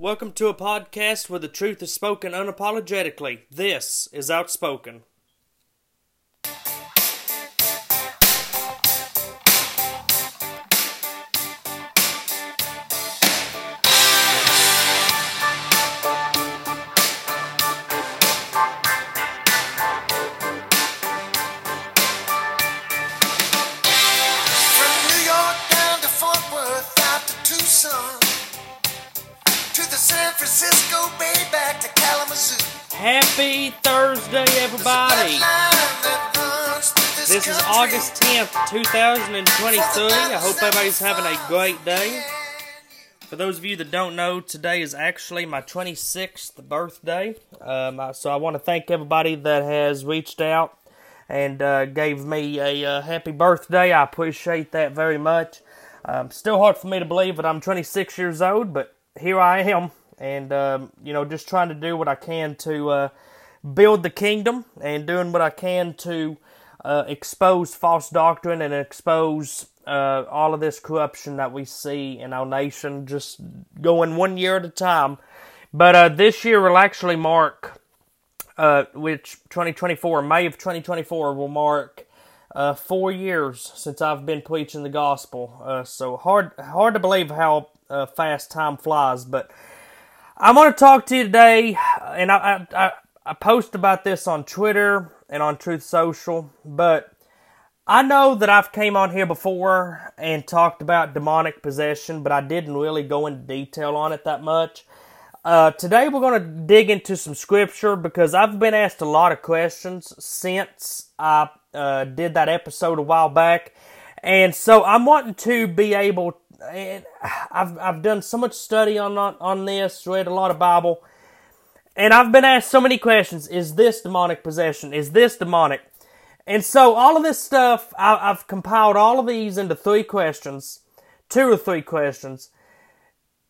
Welcome to a podcast where the truth is spoken unapologetically. This is Outspoken. Everybody's having a great day. For those of you that don't know, today is actually my 26th birthday. Um, so I want to thank everybody that has reached out and uh, gave me a uh, happy birthday. I appreciate that very much. Um, still hard for me to believe that I'm 26 years old, but here I am, and um, you know, just trying to do what I can to uh, build the kingdom and doing what I can to uh, expose false doctrine and expose uh, all of this corruption that we see in our nation, just going one year at a time. But uh, this year will actually mark uh, which 2024, May of 2024, will mark uh, four years since I've been preaching the gospel. Uh, so hard, hard to believe how uh, fast time flies. But I'm going to talk to you today, and I, I, I, I post about this on Twitter and on Truth Social, but I know that I've came on here before and talked about demonic possession, but I didn't really go into detail on it that much. Uh, today we're going to dig into some scripture because I've been asked a lot of questions since I uh, did that episode a while back, and so I'm wanting to be able. And I've I've done so much study on on this, read a lot of Bible, and I've been asked so many questions. Is this demonic possession? Is this demonic? And so all of this stuff, I, I've compiled all of these into three questions, two or three questions,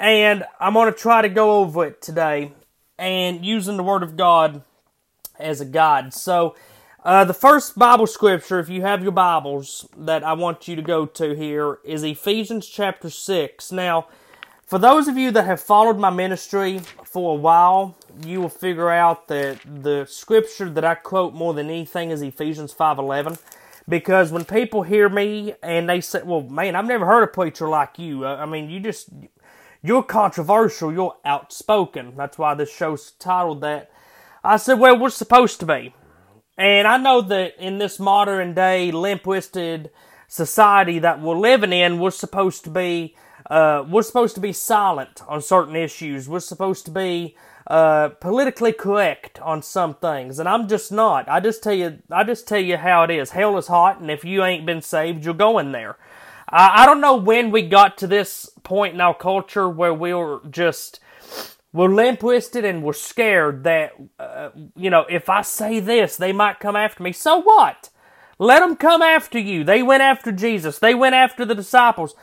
and I'm going to try to go over it today and using the Word of God as a guide. So, uh, the first Bible scripture, if you have your Bibles, that I want you to go to here is Ephesians chapter 6. Now, for those of you that have followed my ministry for a while, you will figure out that the scripture that I quote more than anything is Ephesians 5:11 because when people hear me and they say, "Well, man, I've never heard a preacher like you." I mean, you just you're controversial, you're outspoken. That's why this show's titled that. I said, "Well, we're supposed to be." And I know that in this modern day, limp-wristed society that we're living in, we're supposed to be uh, we're supposed to be silent on certain issues. We're supposed to be uh, politically correct on some things, and I'm just not. I just tell you, I just tell you how it is. Hell is hot, and if you ain't been saved, you're going there. I, I don't know when we got to this point in our culture where we were just we're limp-wristed and we're scared that uh, you know if I say this, they might come after me. So what? Let them come after you. They went after Jesus. They went after the disciples.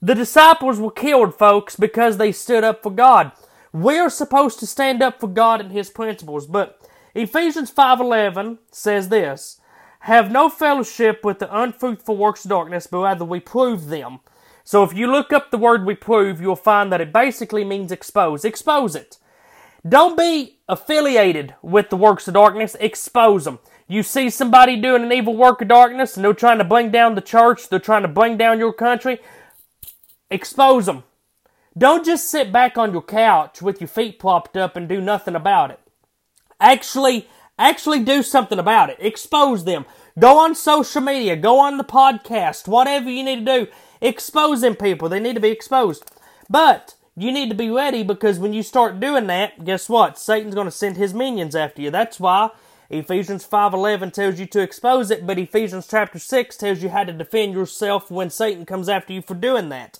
The disciples were killed, folks, because they stood up for God. We are supposed to stand up for God and His principles. But Ephesians 5.11 says this, Have no fellowship with the unfruitful works of darkness, but rather we prove them. So if you look up the word we prove, you'll find that it basically means expose. Expose it. Don't be affiliated with the works of darkness. Expose them. You see somebody doing an evil work of darkness and they're trying to bring down the church, they're trying to bring down your country, expose them. Don't just sit back on your couch with your feet propped up and do nothing about it. Actually, actually do something about it. Expose them. Go on social media, go on the podcast, whatever you need to do. Expose them people. They need to be exposed. But you need to be ready because when you start doing that, guess what? Satan's going to send his minions after you. That's why Ephesians 5:11 tells you to expose it, but Ephesians chapter 6 tells you how to defend yourself when Satan comes after you for doing that.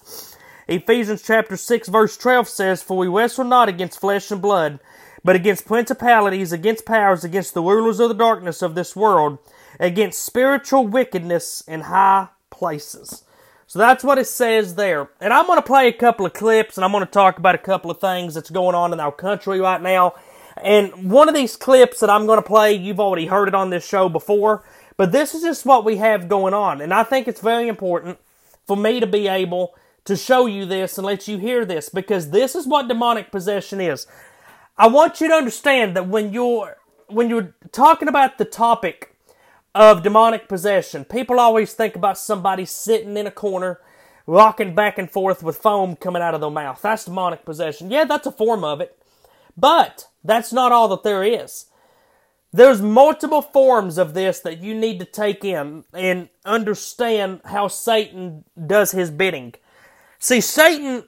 Ephesians chapter 6 verse 12 says, For we wrestle not against flesh and blood, but against principalities, against powers, against the rulers of the darkness of this world, against spiritual wickedness in high places. So that's what it says there. And I'm going to play a couple of clips and I'm going to talk about a couple of things that's going on in our country right now. And one of these clips that I'm going to play, you've already heard it on this show before, but this is just what we have going on. And I think it's very important for me to be able to show you this and let you hear this because this is what demonic possession is. I want you to understand that when you're when you're talking about the topic of demonic possession, people always think about somebody sitting in a corner, rocking back and forth with foam coming out of their mouth. That's demonic possession. Yeah, that's a form of it. But that's not all that there is. There's multiple forms of this that you need to take in and understand how Satan does his bidding. See, Satan,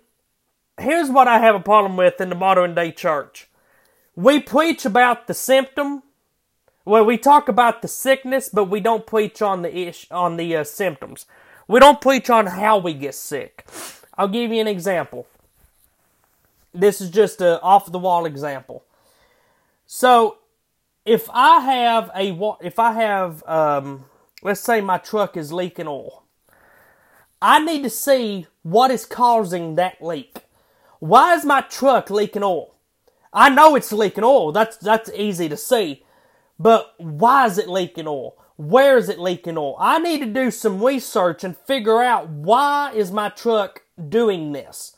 here's what I have a problem with in the modern day church. We preach about the symptom. Well, we talk about the sickness, but we don't preach on the ish, on the uh, symptoms. We don't preach on how we get sick. I'll give you an example. This is just a off the wall example. So, if I have a if I have um, let's say my truck is leaking oil, I need to see what is causing that leak. Why is my truck leaking oil? I know it's leaking oil. That's that's easy to see. But why is it leaking oil? Where is it leaking oil? I need to do some research and figure out why is my truck doing this.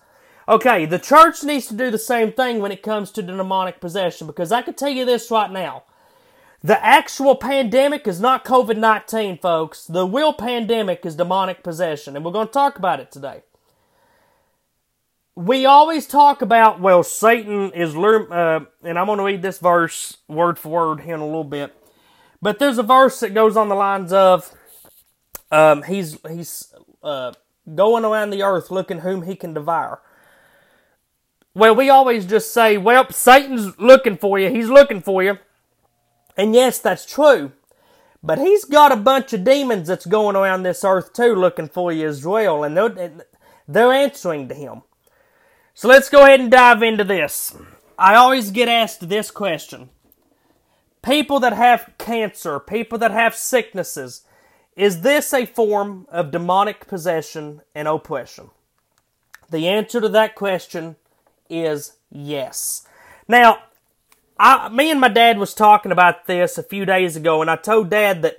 Okay, the church needs to do the same thing when it comes to demonic possession because I can tell you this right now. The actual pandemic is not COVID 19, folks. The real pandemic is demonic possession, and we're going to talk about it today. We always talk about, well, Satan is, uh, and I'm going to read this verse word for word here in a little bit. But there's a verse that goes on the lines of, um, he's, he's, uh, going around the earth looking whom he can devour. Well, we always just say, well, Satan's looking for you. He's looking for you. And yes, that's true. But he's got a bunch of demons that's going around this earth too looking for you as well. And they're, they're answering to him. So let's go ahead and dive into this. I always get asked this question. People that have cancer, people that have sicknesses, is this a form of demonic possession and oppression? The answer to that question is yes. Now, I, me and my dad was talking about this a few days ago, and I told dad that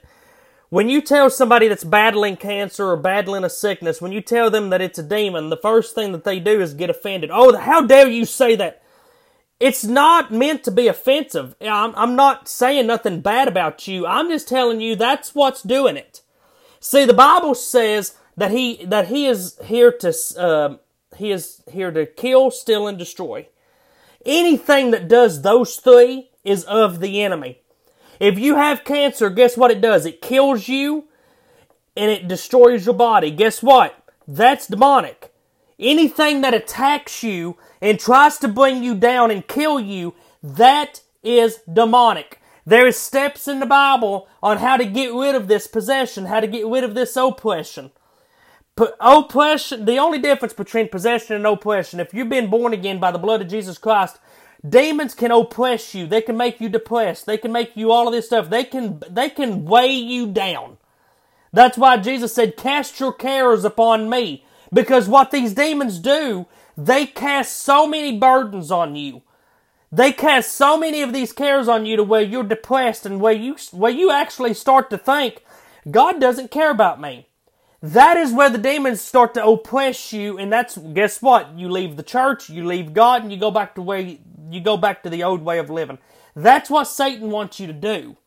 when you tell somebody that's battling cancer or battling a sickness, when you tell them that it's a demon, the first thing that they do is get offended. Oh, how dare you say that? It's not meant to be offensive. I'm, I'm not saying nothing bad about you. I'm just telling you that's what's doing it. See, the Bible says that he that he is here to uh, he is here to kill, steal, and destroy. Anything that does those three is of the enemy. If you have cancer, guess what it does? It kills you and it destroys your body. Guess what? That's demonic. Anything that attacks you and tries to bring you down and kill you, that is demonic. There is steps in the Bible on how to get rid of this possession, how to get rid of this oppression oppression, oh, the only difference between possession and oppression, if you've been born again by the blood of Jesus Christ, demons can oppress you. They can make you depressed. They can make you all of this stuff. They can, they can weigh you down. That's why Jesus said, cast your cares upon me. Because what these demons do, they cast so many burdens on you. They cast so many of these cares on you to where you're depressed and where you, where you actually start to think, God doesn't care about me. That is where the demons start to oppress you, and that's guess what? You leave the church, you leave God, and you go back to where you, you go back to the old way of living. That's what Satan wants you to do.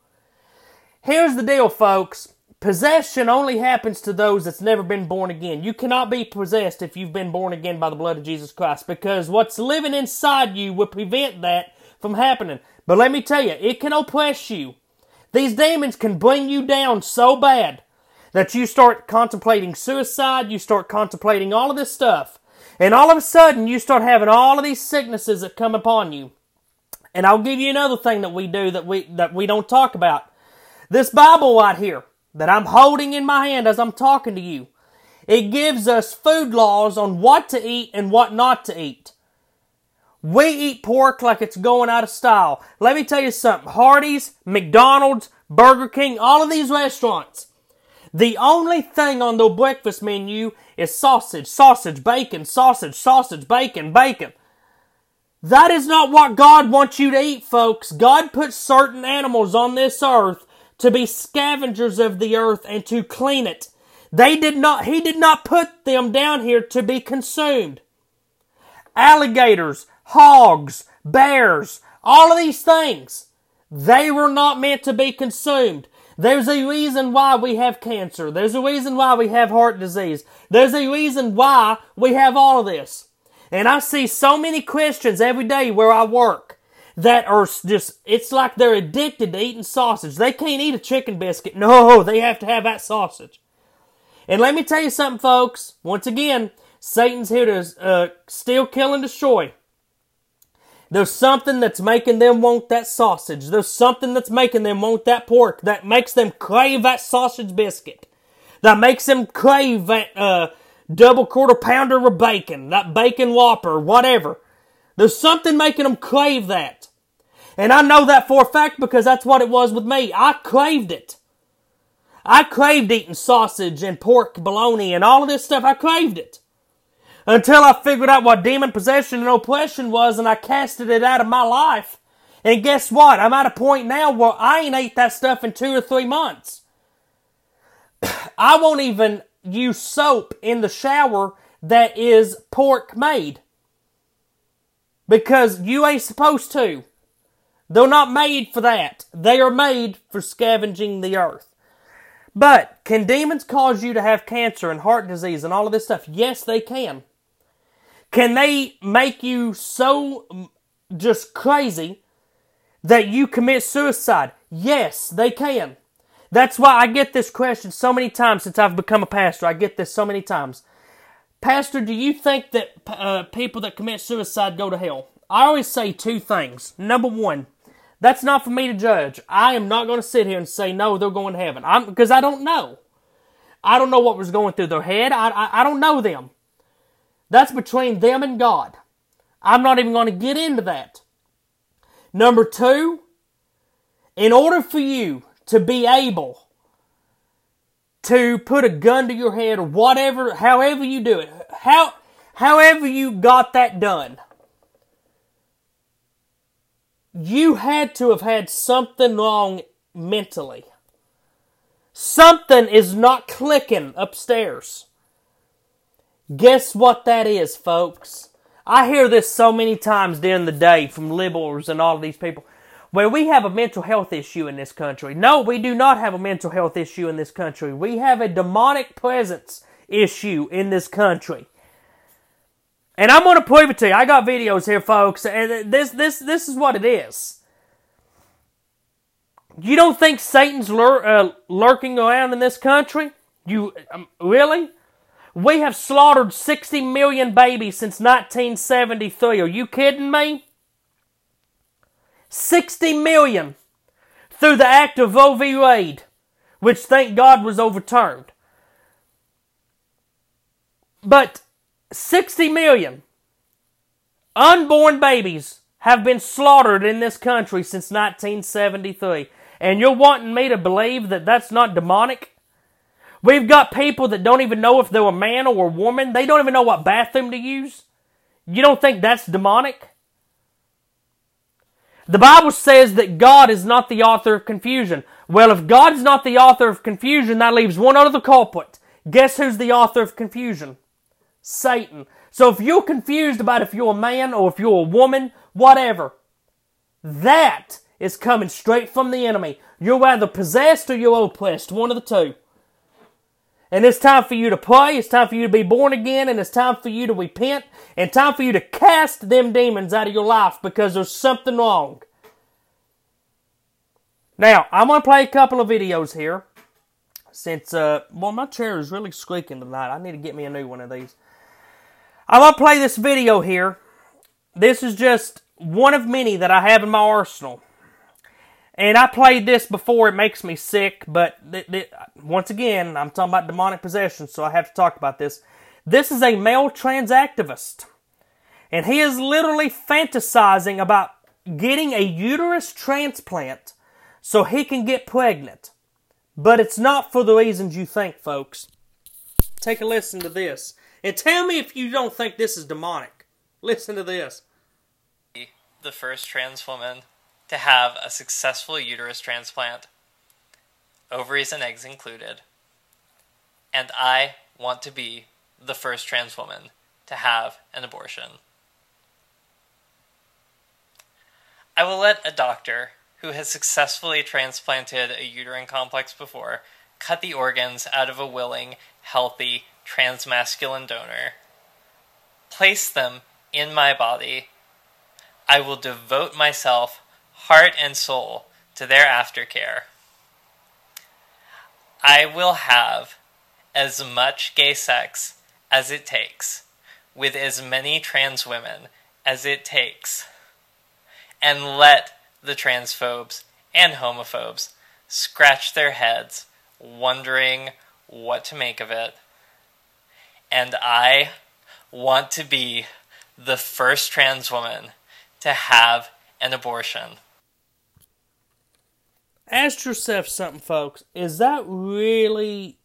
Here's the deal, folks. Possession only happens to those that's never been born again. You cannot be possessed if you've been born again by the blood of Jesus Christ because what's living inside you will prevent that from happening. But let me tell you, it can oppress you. These demons can bring you down so bad that you start contemplating suicide, you start contemplating all of this stuff, and all of a sudden you start having all of these sicknesses that come upon you. And I'll give you another thing that we do that we that we don't talk about. This Bible right here that I'm holding in my hand as I'm talking to you. It gives us food laws on what to eat and what not to eat. We eat pork like it's going out of style. Let me tell you something. Hardee's, McDonald's, Burger King, all of these restaurants, the only thing on the breakfast menu is sausage, sausage, bacon, sausage, sausage, bacon, bacon. That is not what God wants you to eat, folks. God put certain animals on this earth to be scavengers of the earth and to clean it. They did not, he did not put them down here to be consumed. Alligators, hogs, bears, all of these things, they were not meant to be consumed. There's a reason why we have cancer. There's a reason why we have heart disease. There's a reason why we have all of this. And I see so many Christians every day where I work that are just, it's like they're addicted to eating sausage. They can't eat a chicken biscuit. No, they have to have that sausage. And let me tell you something, folks. Once again, Satan's here to uh, steal, kill, and destroy. There's something that's making them want that sausage. There's something that's making them want that pork. That makes them crave that sausage biscuit. That makes them crave that uh, double quarter pounder of bacon, that bacon whopper, whatever. There's something making them crave that. And I know that for a fact because that's what it was with me. I craved it. I craved eating sausage and pork bologna and all of this stuff. I craved it until I figured out what demon possession and oppression was and I casted it out of my life. And guess what? I'm at a point now where I ain't ate that stuff in two or three months. I won't even use soap in the shower that is pork made. Because you ain't supposed to. They're not made for that. They are made for scavenging the earth. But can demons cause you to have cancer and heart disease and all of this stuff? Yes, they can. Can they make you so just crazy that you commit suicide? Yes, they can. That's why I get this question so many times since I've become a pastor. I get this so many times. Pastor, do you think that uh, people that commit suicide go to hell? I always say two things. Number one, that's not for me to judge. I am not going to sit here and say no, they're going to heaven. I'm because I don't know. I don't know what was going through their head. I, I, I don't know them. That's between them and God. I'm not even going to get into that. Number two, in order for you to be able to put a gun to your head or whatever, however you do it, how, however you got that done, you had to have had something wrong mentally. Something is not clicking upstairs. Guess what that is, folks? I hear this so many times during the day from liberals and all of these people where we have a mental health issue in this country. No, we do not have a mental health issue in this country. We have a demonic presence issue in this country. And I'm going to prove it to you. I got videos here, folks, and this this this is what it is. You don't think Satan's lur- uh, lurking around in this country? You um, really? We have slaughtered 60 million babies since 1973. Are you kidding me? 60 million through the act of Roe v. Wade, which thank God was overturned. But 60 million unborn babies have been slaughtered in this country since 1973. And you're wanting me to believe that that's not demonic? We've got people that don't even know if they're a man or a woman. They don't even know what bathroom to use. You don't think that's demonic? The Bible says that God is not the author of confusion. Well, if God is not the author of confusion, that leaves one other culprit. Guess who's the author of confusion? Satan. So if you're confused about if you're a man or if you're a woman, whatever, that is coming straight from the enemy. You're either possessed or you're oppressed, one of the two. And it's time for you to pray. It's time for you to be born again. And it's time for you to repent. And time for you to cast them demons out of your life because there's something wrong. Now, I'm going to play a couple of videos here. Since, uh, well, my chair is really squeaking tonight. I need to get me a new one of these. I'm going to play this video here. This is just one of many that I have in my arsenal. And I played this before, it makes me sick, but th- th- once again, I'm talking about demonic possession, so I have to talk about this. This is a male trans activist, and he is literally fantasizing about getting a uterus transplant so he can get pregnant. But it's not for the reasons you think, folks. Take a listen to this. And tell me if you don't think this is demonic. Listen to this. The first trans woman to have a successful uterus transplant, ovaries and eggs included. and I want to be the first trans woman to have an abortion. I will let a doctor who has successfully transplanted a uterine complex before cut the organs out of a willing, healthy, transmasculine donor, place them in my body. I will devote myself, heart and soul, to their aftercare. I will have as much gay sex as it takes with as many trans women as it takes and let the transphobes and homophobes scratch their heads wondering what to make of it. And I want to be the first trans woman to have an abortion. Ask yourself something, folks. Is that really.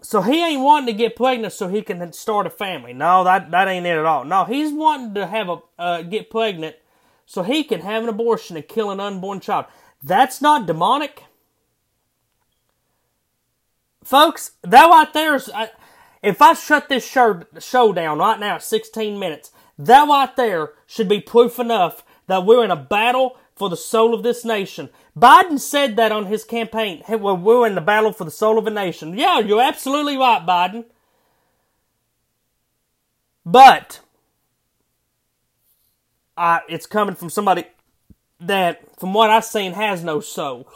So he ain't wanting to get pregnant so he can start a family. No, that, that ain't it at all. No, he's wanting to have a uh, get pregnant so he can have an abortion and kill an unborn child. That's not demonic. Folks, that right there is. I, if I shut this show, show down right now at 16 minutes, that right there should be proof enough that we're in a battle for the soul of this nation. Biden said that on his campaign. Hey, well, we're in the battle for the soul of a nation. Yeah, you're absolutely right, Biden. But uh, it's coming from somebody that, from what I've seen, has no soul.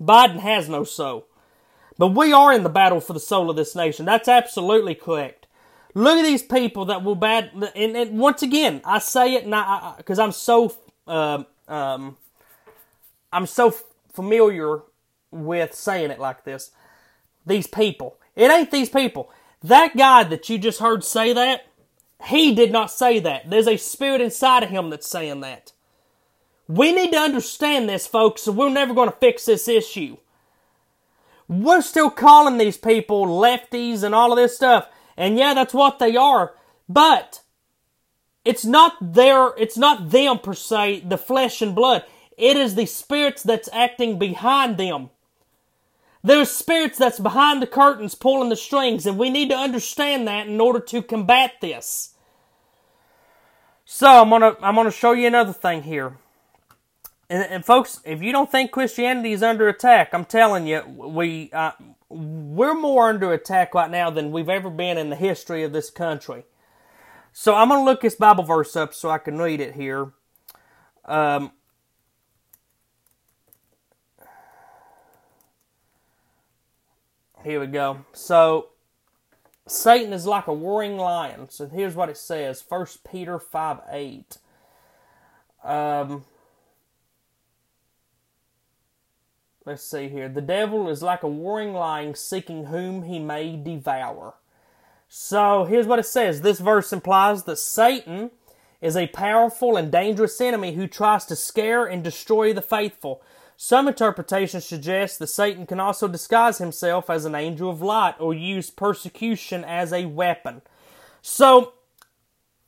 Biden has no soul. But we are in the battle for the soul of this nation. That's absolutely correct. Look at these people that will bad. And, and once again, I say it because I'm so uh, um, I'm so f- familiar with saying it like this. These people. It ain't these people. That guy that you just heard say that, he did not say that. There's a spirit inside of him that's saying that. We need to understand this, folks, or we're never going to fix this issue. We're still calling these people lefties and all of this stuff. And yeah, that's what they are. But it's not their, it's not them per se, the flesh and blood. It is the spirits that's acting behind them. There's spirits that's behind the curtains pulling the strings, and we need to understand that in order to combat this. So I'm gonna I'm gonna show you another thing here. And, and, folks, if you don't think Christianity is under attack, I'm telling you, we uh, we're more under attack right now than we've ever been in the history of this country. So I'm going to look this Bible verse up so I can read it here. Um, here we go. So Satan is like a roaring lion. So here's what it says: First Peter five eight. Um, Let's see here. The devil is like a warring lion seeking whom he may devour. So here's what it says. This verse implies that Satan is a powerful and dangerous enemy who tries to scare and destroy the faithful. Some interpretations suggest that Satan can also disguise himself as an angel of light or use persecution as a weapon. So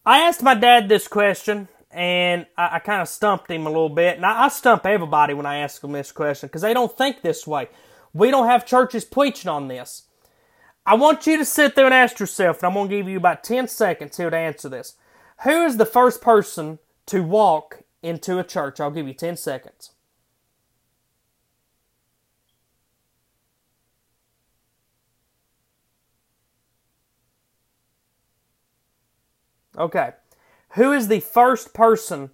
I asked my dad this question and I, I kind of stumped him a little bit. And I, I stump everybody when I ask them this question because they don't think this way. We don't have churches preaching on this. I want you to sit there and ask yourself, and I'm going to give you about 10 seconds here to answer this. Who is the first person to walk into a church? I'll give you 10 seconds. Okay. Who is the first person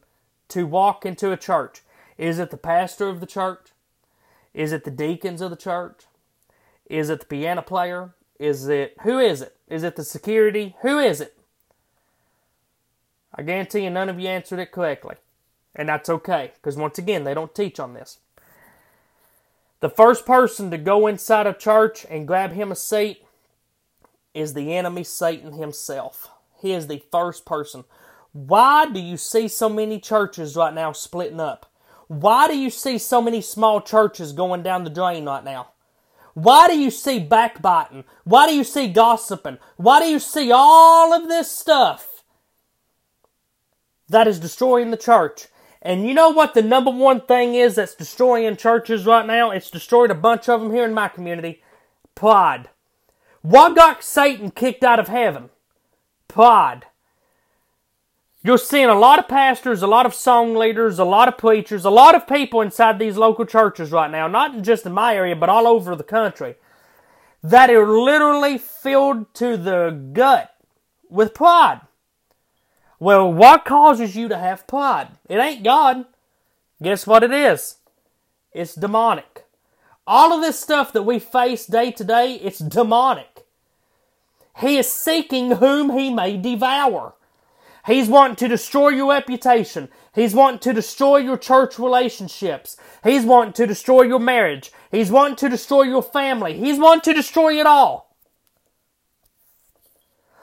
to walk into a church? Is it the pastor of the church? Is it the deacons of the church? Is it the piano player? Is it who is it? Is it the security? Who is it? I guarantee you none of you answered it correctly. And that's okay, because once again, they don't teach on this. The first person to go inside a church and grab him a seat is the enemy Satan himself. He is the first person. Why do you see so many churches right now splitting up? Why do you see so many small churches going down the drain right now? Why do you see backbiting? Why do you see gossiping? Why do you see all of this stuff that is destroying the church? And you know what the number one thing is that's destroying churches right now? It's destroyed a bunch of them here in my community. Pride. What got Satan kicked out of heaven? Pride. You're seeing a lot of pastors, a lot of song leaders, a lot of preachers, a lot of people inside these local churches right now, not just in my area, but all over the country, that are literally filled to the gut with pride. Well, what causes you to have pride? It ain't God. Guess what it is? It's demonic. All of this stuff that we face day to day, it's demonic. He is seeking whom he may devour. He's wanting to destroy your reputation. He's wanting to destroy your church relationships. He's wanting to destroy your marriage. He's wanting to destroy your family. He's wanting to destroy it all.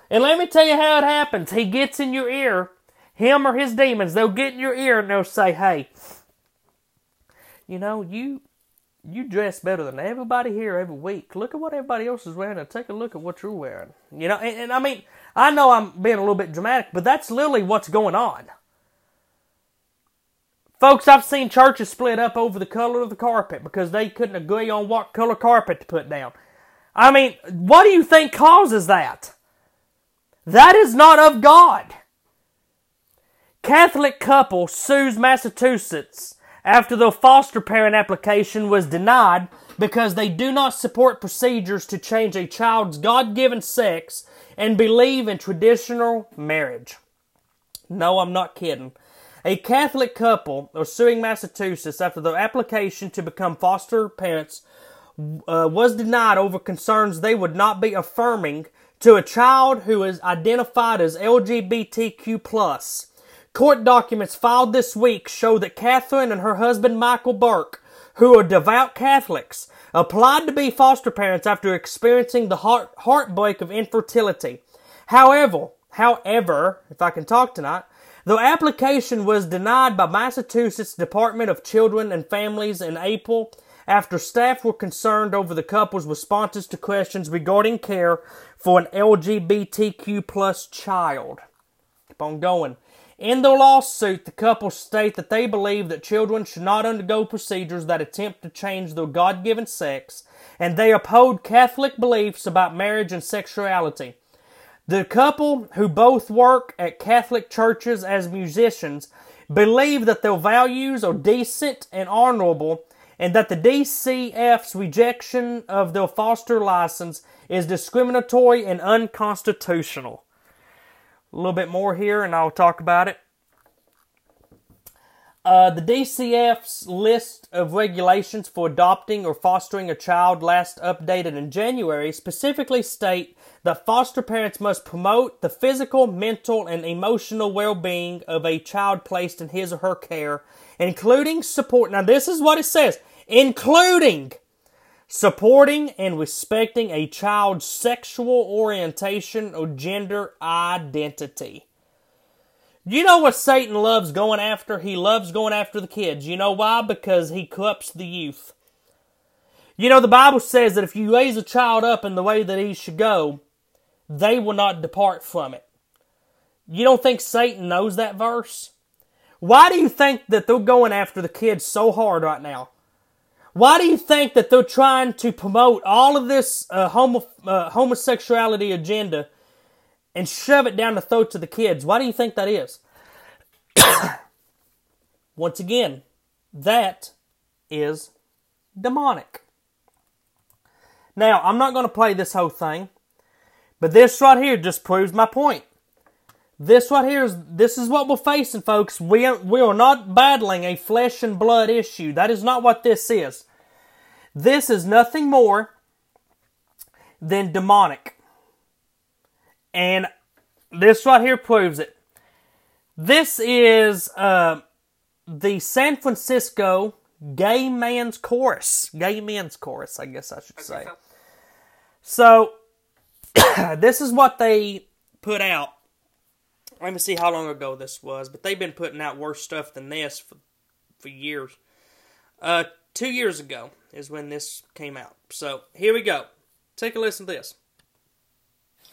And let me tell you how it happens. He gets in your ear, him or his demons, they'll get in your ear and they'll say, hey, you know, you you dress better than everybody here every week. Look at what everybody else is wearing and take a look at what you're wearing. You know, and, and I mean, I know I'm being a little bit dramatic, but that's literally what's going on. Folks, I've seen churches split up over the color of the carpet because they couldn't agree on what color carpet to put down. I mean, what do you think causes that? That is not of God. Catholic couple sues Massachusetts after the foster parent application was denied because they do not support procedures to change a child's God given sex and believe in traditional marriage. No, I'm not kidding. A Catholic couple are suing Massachusetts after their application to become foster parents uh, was denied over concerns they would not be affirming to a child who is identified as LGBTQ. Court documents filed this week show that Catherine and her husband Michael Burke, who are devout Catholics, applied to be foster parents after experiencing the heart, heartbreak of infertility. However, however, if I can talk tonight, the application was denied by Massachusetts Department of Children and Families in April after staff were concerned over the couple's responses to questions regarding care for an LGBTQ plus child. Keep on going. In the lawsuit, the couple state that they believe that children should not undergo procedures that attempt to change their God given sex, and they uphold Catholic beliefs about marriage and sexuality. The couple, who both work at Catholic churches as musicians, believe that their values are decent and honorable, and that the DCF's rejection of their foster license is discriminatory and unconstitutional. A little bit more here, and I'll talk about it. Uh, the DCF's list of regulations for adopting or fostering a child, last updated in January, specifically state that foster parents must promote the physical, mental, and emotional well being of a child placed in his or her care, including support. Now, this is what it says including supporting and respecting a child's sexual orientation or gender identity. You know what Satan loves going after? He loves going after the kids. You know why? Because he corrupts the youth. You know, the Bible says that if you raise a child up in the way that he should go, they will not depart from it. You don't think Satan knows that verse? Why do you think that they're going after the kids so hard right now? Why do you think that they're trying to promote all of this uh, homo- uh, homosexuality agenda and shove it down the throats of the kids? Why do you think that is? Once again, that is demonic. Now, I'm not going to play this whole thing, but this right here just proves my point. This right here is this is what we're facing, folks. We are, we are not battling a flesh and blood issue. That is not what this is. This is nothing more than demonic. And this right here proves it. This is uh, the San Francisco Gay Man's Chorus. Gay Men's Chorus, I guess I should say. So, this is what they put out let me see how long ago this was, but they've been putting out worse stuff than this for for years. Uh, two years ago is when this came out. So here we go. Take a listen to this.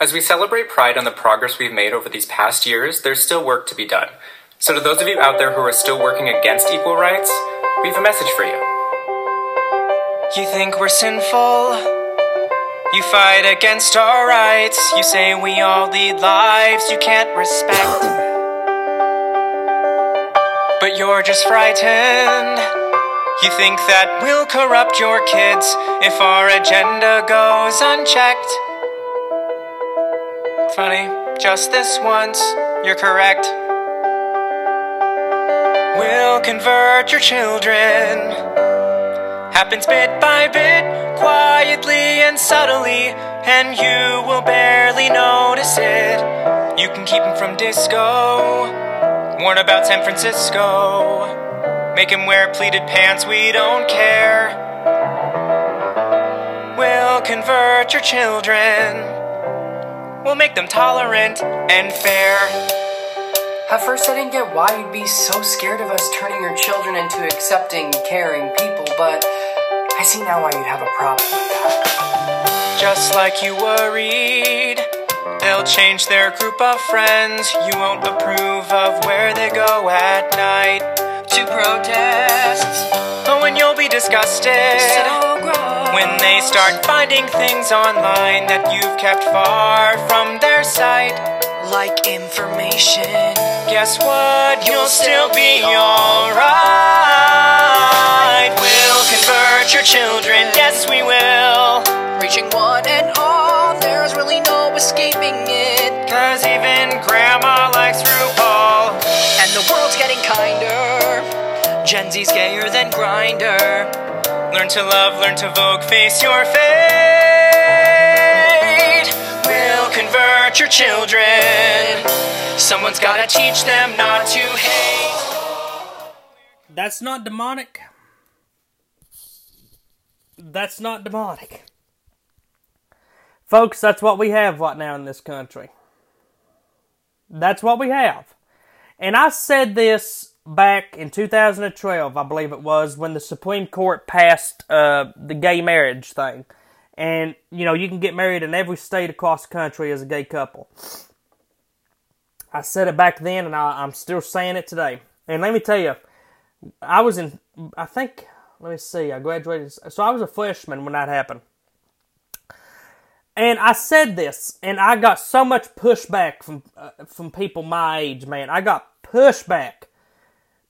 As we celebrate Pride and the progress we've made over these past years, there's still work to be done. So, to those of you out there who are still working against equal rights, we have a message for you. You think we're sinful? You fight against our rights. You say we all lead lives you can't respect. But you're just frightened. You think that we'll corrupt your kids if our agenda goes unchecked. Funny, just this once, you're correct. We'll convert your children. Happens bit by bit, quietly and subtly, and you will barely notice it. You can keep him from disco, warn about San Francisco. Make him wear pleated pants, we don't care. We'll convert your children. We'll make them tolerant and fair. At first, I didn't get why you'd be so scared of us turning your children into accepting, caring people, but I see now why you'd have a problem with that. Just like you worried, they'll change their group of friends. You won't approve of where they go at night to protest. Oh, and you'll be disgusted when they start finding things online that you've kept far from their sight. Like information. Guess what? You'll still be alright. We'll convert your children, yes, we will. Reaching one and all, there's really no escaping it. Cause even grandma likes RuPaul. And the world's getting kinder. Gen Z's gayer than Grindr. Learn to love, learn to vogue, face your fate. We'll convert your children. Someone's gotta teach them not to hate. That's not demonic. That's not demonic. Folks, that's what we have right now in this country. That's what we have. And I said this back in 2012, I believe it was, when the Supreme Court passed uh, the gay marriage thing. And, you know, you can get married in every state across the country as a gay couple. I said it back then, and I, I'm still saying it today. And let me tell you, I was in, I think, let me see, I graduated, so I was a freshman when that happened. And I said this, and I got so much pushback from uh, from people my age, man. I got pushback.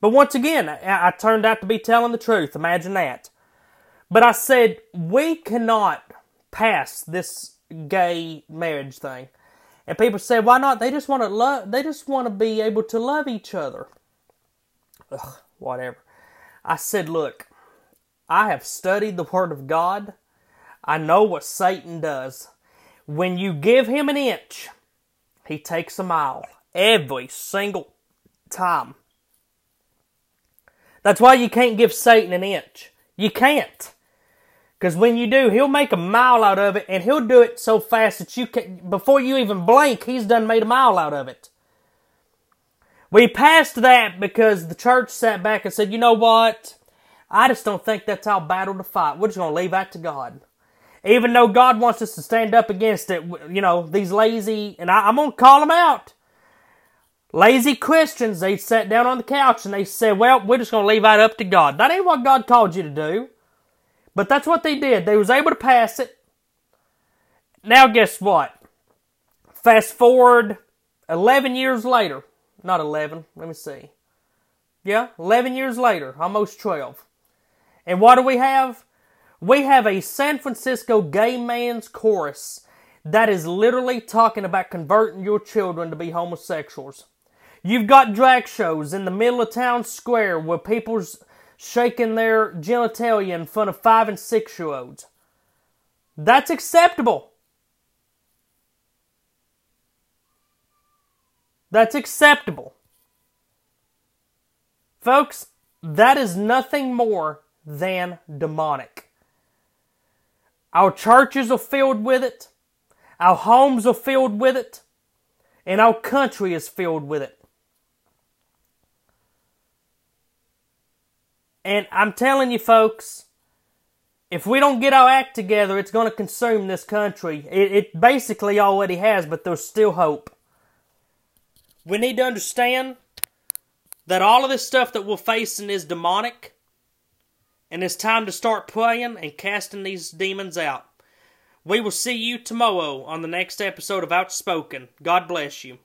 But once again, I, I turned out to be telling the truth. Imagine that. But I said, we cannot pass this gay marriage thing. And people say, why not? They just want to love, they just want to be able to love each other. Ugh, whatever. I said, look, I have studied the Word of God. I know what Satan does. When you give him an inch, he takes a mile every single time. That's why you can't give Satan an inch. You can't. Because when you do, he'll make a mile out of it, and he'll do it so fast that you can, before you even blink, he's done made a mile out of it. We passed that because the church sat back and said, you know what? I just don't think that's our battle to fight. We're just going to leave that to God. Even though God wants us to stand up against it, you know, these lazy, and I, I'm going to call them out. Lazy Christians, they sat down on the couch and they said, well, we're just going to leave that up to God. That ain't what God called you to do. But that's what they did. They was able to pass it. Now guess what? Fast forward 11 years later. Not 11, let me see. Yeah, 11 years later, almost 12. And what do we have? We have a San Francisco gay man's chorus that is literally talking about converting your children to be homosexuals. You've got drag shows in the middle of town square where people's shaking their genitalia in front of five and six year olds. That's acceptable. That's acceptable. Folks, that is nothing more than demonic. Our churches are filled with it, our homes are filled with it, and our country is filled with it. And I'm telling you, folks, if we don't get our act together, it's going to consume this country. It, it, basically already has, but there's still hope. We need to understand that all of this stuff that we're facing is demonic, and it's time to start praying and casting these demons out. We will see you tomorrow on the next episode of Outspoken. God bless you.